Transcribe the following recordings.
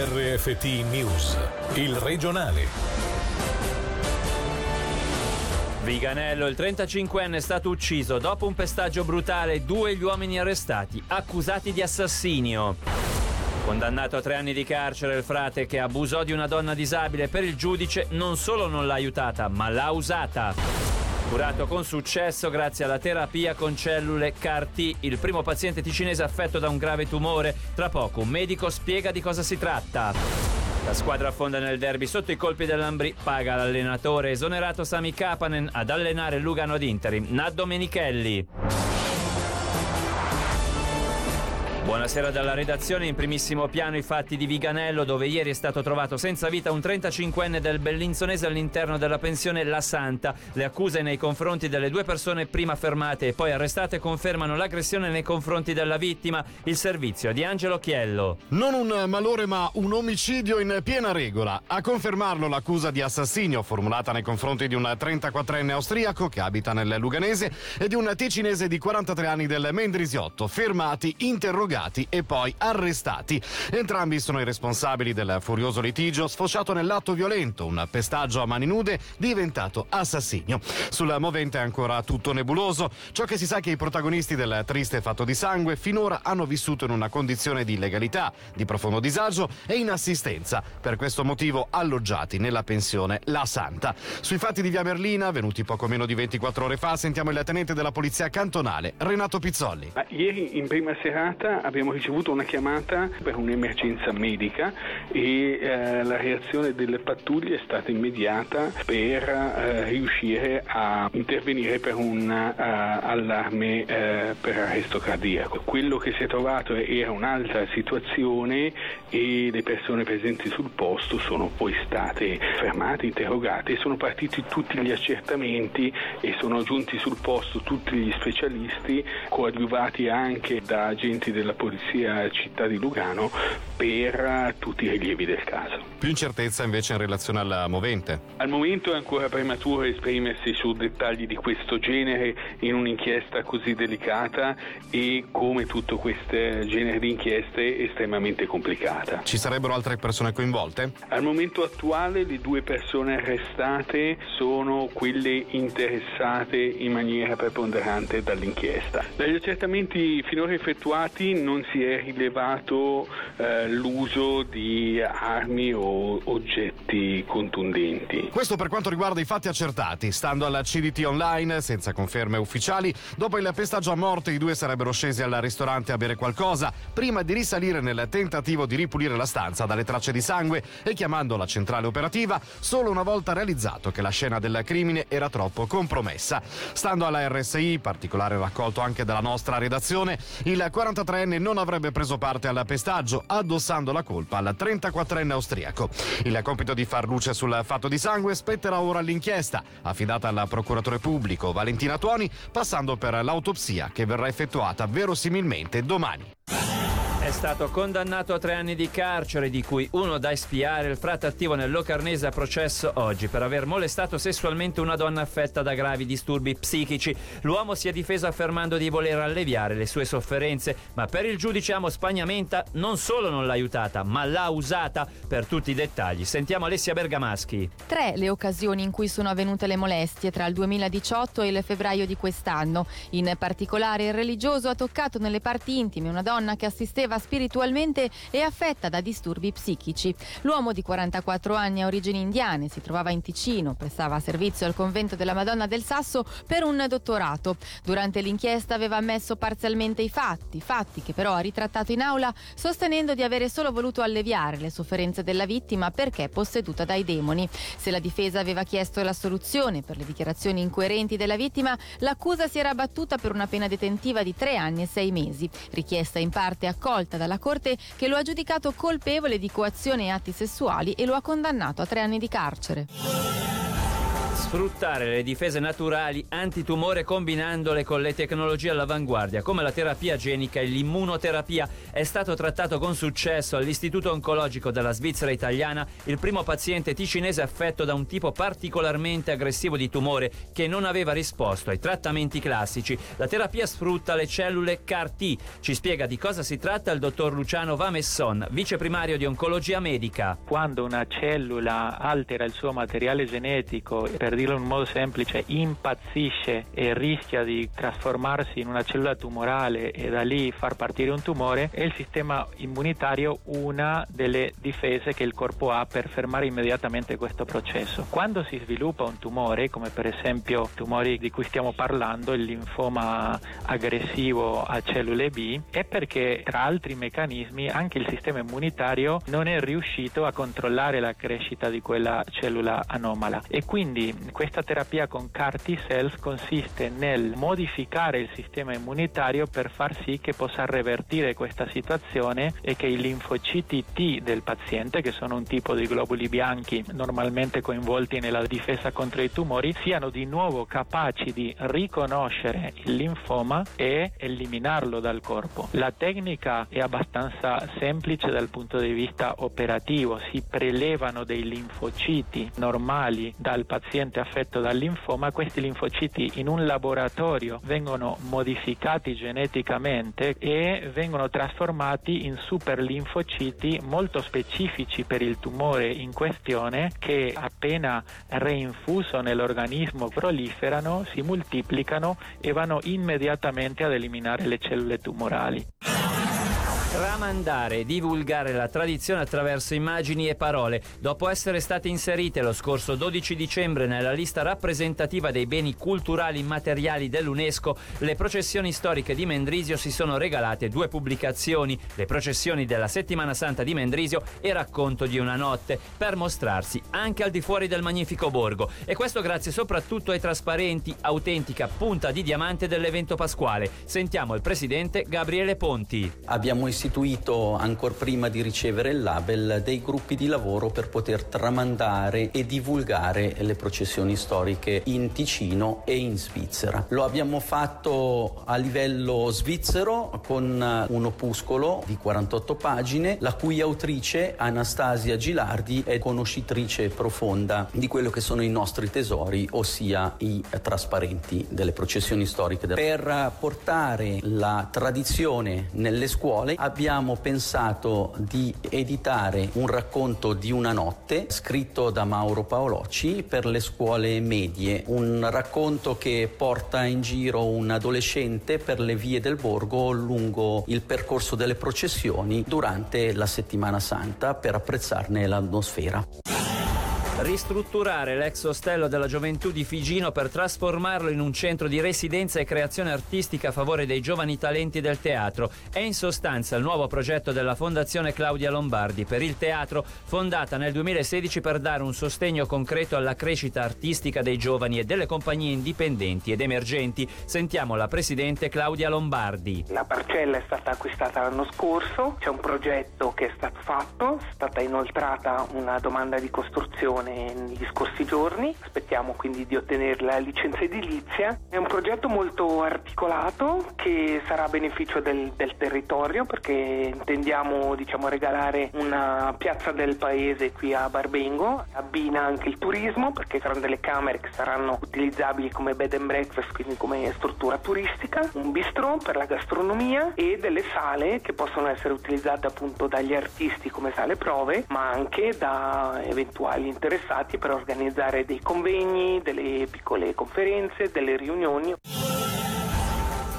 RFT News, il regionale. Viganello, il 35enne è stato ucciso dopo un pestaggio brutale, due gli uomini arrestati, accusati di assassinio. Condannato a tre anni di carcere il frate che abusò di una donna disabile per il giudice non solo non l'ha aiutata, ma l'ha usata. Curato con successo grazie alla terapia con cellule CAR-T, il primo paziente ticinese affetto da un grave tumore. Tra poco un medico spiega di cosa si tratta. La squadra affonda nel derby sotto i colpi dell'Ambri, paga l'allenatore esonerato Sami Kapanen ad allenare Lugano ad interim, Naddo Menichelli. Buonasera dalla redazione, in primissimo piano i fatti di Viganello dove ieri è stato trovato senza vita un 35enne del Bellinzonese all'interno della pensione La Santa. Le accuse nei confronti delle due persone prima fermate e poi arrestate confermano l'aggressione nei confronti della vittima. Il servizio di Angelo Chiello. Non un malore ma un omicidio in piena regola. A confermarlo l'accusa di assassinio formulata nei confronti di un 34enne austriaco che abita nel Luganese e di un ticinese di 43 anni del Mendrisiotto, fermati, interrogati e poi arrestati. Entrambi sono i responsabili del furioso litigio sfociato nell'atto violento, un pestaggio a mani nude diventato assassinio. Sul movente è ancora tutto nebuloso. Ciò che si sa è che i protagonisti del triste fatto di sangue finora hanno vissuto in una condizione di illegalità, di profondo disagio e inassistenza. Per questo motivo alloggiati nella pensione La Santa. Sui fatti di Via Merlina, venuti poco meno di 24 ore fa, sentiamo il tenente della polizia cantonale, Renato Pizzolli. Ma ieri in prima serata abbiamo ricevuto una chiamata per un'emergenza medica e eh, la reazione delle pattuglie è stata immediata per eh, riuscire a intervenire per un uh, allarme uh, per arresto cardiaco. Quello che si è trovato era un'altra situazione e le persone presenti sul posto sono poi state fermate, interrogate sono partiti tutti gli accertamenti e sono giunti sul posto tutti gli specialisti coadiuvati anche da agenti della Polizia Città di Lugano per tutti i rilievi del caso. Più incertezza invece in relazione al movente? Al momento è ancora prematuro esprimersi su dettagli di questo genere in un'inchiesta così delicata e come tutto questo genere di inchieste estremamente complicata. Ci sarebbero altre persone coinvolte? Al momento attuale le due persone arrestate sono quelle interessate in maniera preponderante dall'inchiesta. Dagli accertamenti finora effettuati non si è rilevato eh, l'uso di armi o oggetti contundenti. Questo per quanto riguarda i fatti accertati. Stando alla CDT online, senza conferme ufficiali, dopo il pestaggio a morte i due sarebbero scesi al ristorante a bere qualcosa prima di risalire nel tentativo di ripulire la stanza dalle tracce di sangue e chiamando la centrale operativa solo una volta realizzato che la scena del crimine era troppo compromessa. Stando alla RSI, particolare raccolto anche dalla nostra redazione, il 43enne non avrebbe preso parte al pestaggio, addossando la colpa al 34enne austriaco. Il compito di far luce sul fatto di sangue spetterà ora all'inchiesta, affidata al procuratore pubblico Valentina Tuoni, passando per l'autopsia che verrà effettuata verosimilmente domani. È stato condannato a tre anni di carcere, di cui uno da espiare, il frate attivo nel Locarnese a processo oggi per aver molestato sessualmente una donna affetta da gravi disturbi psichici. L'uomo si è difeso affermando di voler alleviare le sue sofferenze, ma per il giudice Amo Spagnamenta non solo non l'ha aiutata, ma l'ha usata. Per tutti i dettagli, sentiamo Alessia Bergamaschi. Tre le occasioni in cui sono avvenute le molestie tra il 2018 e il febbraio di quest'anno. In particolare il religioso ha toccato nelle parti intime una donna che assisteva spiritualmente e affetta da disturbi psichici. L'uomo di 44 anni ha origini indiane, si trovava in Ticino, prestava servizio al convento della Madonna del Sasso per un dottorato. Durante l'inchiesta aveva ammesso parzialmente i fatti, fatti che però ha ritrattato in aula sostenendo di avere solo voluto alleviare le sofferenze della vittima perché posseduta dai demoni. Se la difesa aveva chiesto l'assoluzione per le dichiarazioni incoerenti della vittima, l'accusa si era battuta per una pena detentiva di tre anni e sei mesi, richiesta in parte accolta dalla Corte che lo ha giudicato colpevole di coazione e atti sessuali e lo ha condannato a tre anni di carcere. Sfruttare le difese naturali antitumore combinandole con le tecnologie all'avanguardia, come la terapia genica e l'immunoterapia, è stato trattato con successo all'Istituto Oncologico della Svizzera Italiana il primo paziente ticinese affetto da un tipo particolarmente aggressivo di tumore che non aveva risposto ai trattamenti classici. La terapia sfrutta le cellule CAR-T. Ci spiega di cosa si tratta il dottor Luciano Vamesson, viceprimario di oncologia medica. Quando una cellula altera il suo materiale genetico per dirlo in modo semplice, impazzisce e rischia di trasformarsi in una cellula tumorale e da lì far partire un tumore, è il sistema immunitario una delle difese che il corpo ha per fermare immediatamente questo processo. Quando si sviluppa un tumore, come per esempio tumori di cui stiamo parlando, il linfoma aggressivo a cellule B, è perché tra altri meccanismi anche il sistema immunitario non è riuscito a controllare la crescita di quella cellula anomala e quindi questa terapia con CAR T-cells consiste nel modificare il sistema immunitario per far sì che possa revertire questa situazione e che i linfociti T del paziente, che sono un tipo di globuli bianchi normalmente coinvolti nella difesa contro i tumori, siano di nuovo capaci di riconoscere il linfoma e eliminarlo dal corpo. La tecnica è abbastanza semplice dal punto di vista operativo, si prelevano dei linfociti normali dal paziente paziente affetto dal linfoma, questi linfociti in un laboratorio vengono modificati geneticamente e vengono trasformati in super linfociti molto specifici per il tumore in questione che appena reinfuso nell'organismo proliferano, si moltiplicano e vanno immediatamente ad eliminare le cellule tumorali. Tramandare divulgare la tradizione attraverso immagini e parole. Dopo essere state inserite lo scorso 12 dicembre nella lista rappresentativa dei beni culturali immateriali dell'UNESCO, le processioni storiche di Mendrisio si sono regalate due pubblicazioni, le processioni della Settimana Santa di Mendrisio e Racconto di una notte, per mostrarsi anche al di fuori del magnifico borgo. E questo grazie soprattutto ai trasparenti, autentica punta di diamante dell'evento pasquale. Sentiamo il presidente Gabriele Ponti. Abbiamo istituito ancora prima di ricevere il label dei gruppi di lavoro per poter tramandare e divulgare le processioni storiche in Ticino e in Svizzera. Lo abbiamo fatto a livello svizzero con un opuscolo di 48 pagine, la cui autrice Anastasia Gilardi è conoscitrice profonda di quello che sono i nostri tesori, ossia i trasparenti delle processioni storiche. Per portare la tradizione nelle scuole abbiamo pensato di editare un racconto di una notte scritto da Mauro Paolocci per le scuole medie, un racconto che porta in giro un adolescente per le vie del borgo lungo il percorso delle processioni durante la settimana santa per apprezzarne l'atmosfera. Ristrutturare l'ex ostello della gioventù di Figino per trasformarlo in un centro di residenza e creazione artistica a favore dei giovani talenti del teatro è in sostanza il nuovo progetto della Fondazione Claudia Lombardi per il teatro, fondata nel 2016 per dare un sostegno concreto alla crescita artistica dei giovani e delle compagnie indipendenti ed emergenti. Sentiamo la presidente Claudia Lombardi. La parcella è stata acquistata l'anno scorso, c'è un progetto che è stato fatto, è stata inoltrata una domanda di costruzione negli scorsi giorni, aspettiamo quindi di ottenere la licenza edilizia. È un progetto molto articolato che sarà a beneficio del, del territorio perché intendiamo diciamo, regalare una piazza del paese qui a Barbengo, abbina anche il turismo perché saranno delle camere che saranno utilizzabili come bed and breakfast, quindi come struttura turistica, un bistro per la gastronomia e delle sale che possono essere utilizzate appunto dagli artisti come sale prove ma anche da eventuali interessati interessati per organizzare dei convegni, delle piccole conferenze, delle riunioni.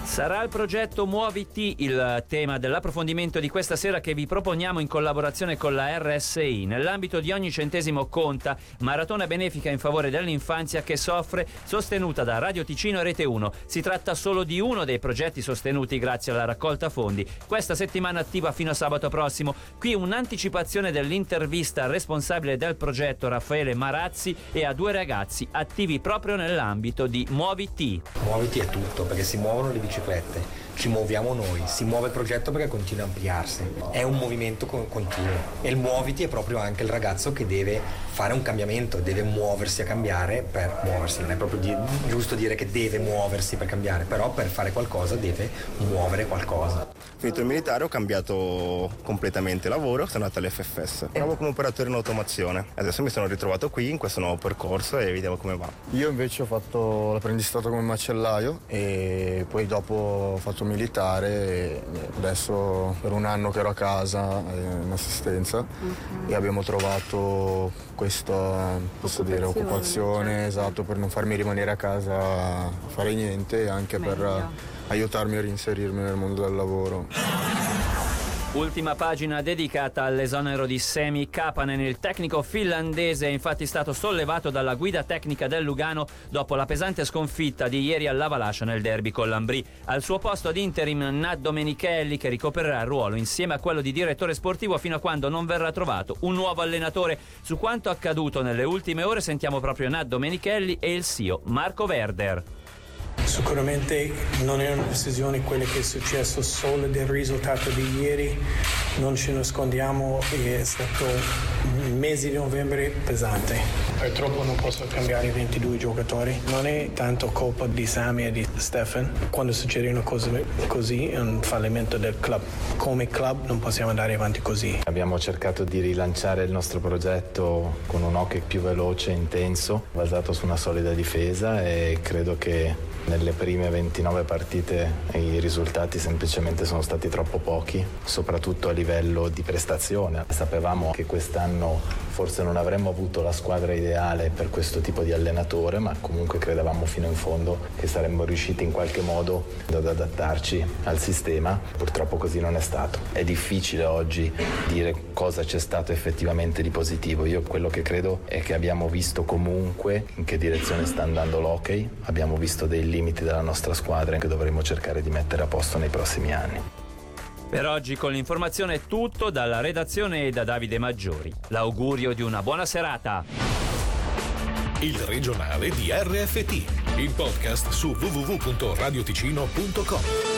Sarà il progetto Muoviti il tema dell'approfondimento di questa sera che vi proponiamo in collaborazione con la RSI. Nell'ambito di ogni centesimo conta, maratona benefica in favore dell'infanzia che soffre, sostenuta da Radio Ticino e Rete 1. Si tratta solo di uno dei progetti sostenuti grazie alla raccolta fondi. Questa settimana attiva fino a sabato prossimo. Qui un'anticipazione dell'intervista al responsabile del progetto Raffaele Marazzi e a due ragazzi attivi proprio nell'ambito di Muoviti. Muoviti è tutto perché si muovono le biciclette ci muoviamo noi, si muove il progetto perché continua a ampliarsi. È un movimento continuo e il muoviti è proprio anche il ragazzo che deve fare un cambiamento, deve muoversi a cambiare per muoversi, non è proprio di, giusto dire che deve muoversi per cambiare, però per fare qualcosa deve muovere qualcosa. Finito il militare ho cambiato completamente lavoro, sono andato all'FFS. Lavoravo come operatore in automazione. Adesso mi sono ritrovato qui in questo nuovo percorso e vediamo come va. Io invece ho fatto l'apprendistato come macellaio e poi dopo ho fatto militare e adesso per un anno che ero a casa eh, in assistenza uh-huh. e abbiamo trovato questa posso dire, occupazione esatto per non farmi rimanere a casa a fare niente e anche Meglio. per aiutarmi a reinserirmi nel mondo del lavoro. Ultima pagina dedicata all'esonero di Semi Kapanen, il tecnico finlandese è infatti stato sollevato dalla guida tecnica del Lugano dopo la pesante sconfitta di ieri all'Avalascia nel derby con l'Ambrì. Al suo posto ad interim Nat Domenichelli che ricopererà il ruolo insieme a quello di direttore sportivo fino a quando non verrà trovato un nuovo allenatore. Su quanto accaduto nelle ultime ore sentiamo proprio Nat Domenichelli e il CEO Marco Verder. Sicuramente non è una decisione quella che è successo solo del risultato di ieri, non ci nascondiamo, è stato un mese di novembre pesante. Purtroppo non posso cambiare 22 giocatori, non è tanto colpa di Sami e di Stefan. Quando succede una cosa così è un fallimento del club. Come club non possiamo andare avanti così. Abbiamo cercato di rilanciare il nostro progetto con un hockey più veloce e intenso, basato su una solida difesa e credo che nelle prime 29 partite i risultati semplicemente sono stati troppo pochi, soprattutto a livello di prestazione. Sapevamo che quest'anno forse non avremmo avuto la squadra ideale per questo tipo di allenatore, ma comunque credevamo fino in fondo che saremmo riusciti in qualche modo ad adattarci al sistema. Purtroppo così non è stato. È difficile oggi dire cosa c'è stato effettivamente di positivo. Io quello che credo è che abbiamo visto comunque in che direzione sta andando l'hockey, abbiamo visto dei limiti della nostra squadra che dovremo cercare di mettere a posto nei prossimi anni. Per oggi con l'informazione è tutto dalla redazione e da Davide Maggiori. L'augurio di una buona serata. Il regionale di RFT, il podcast su www.radioticino.com.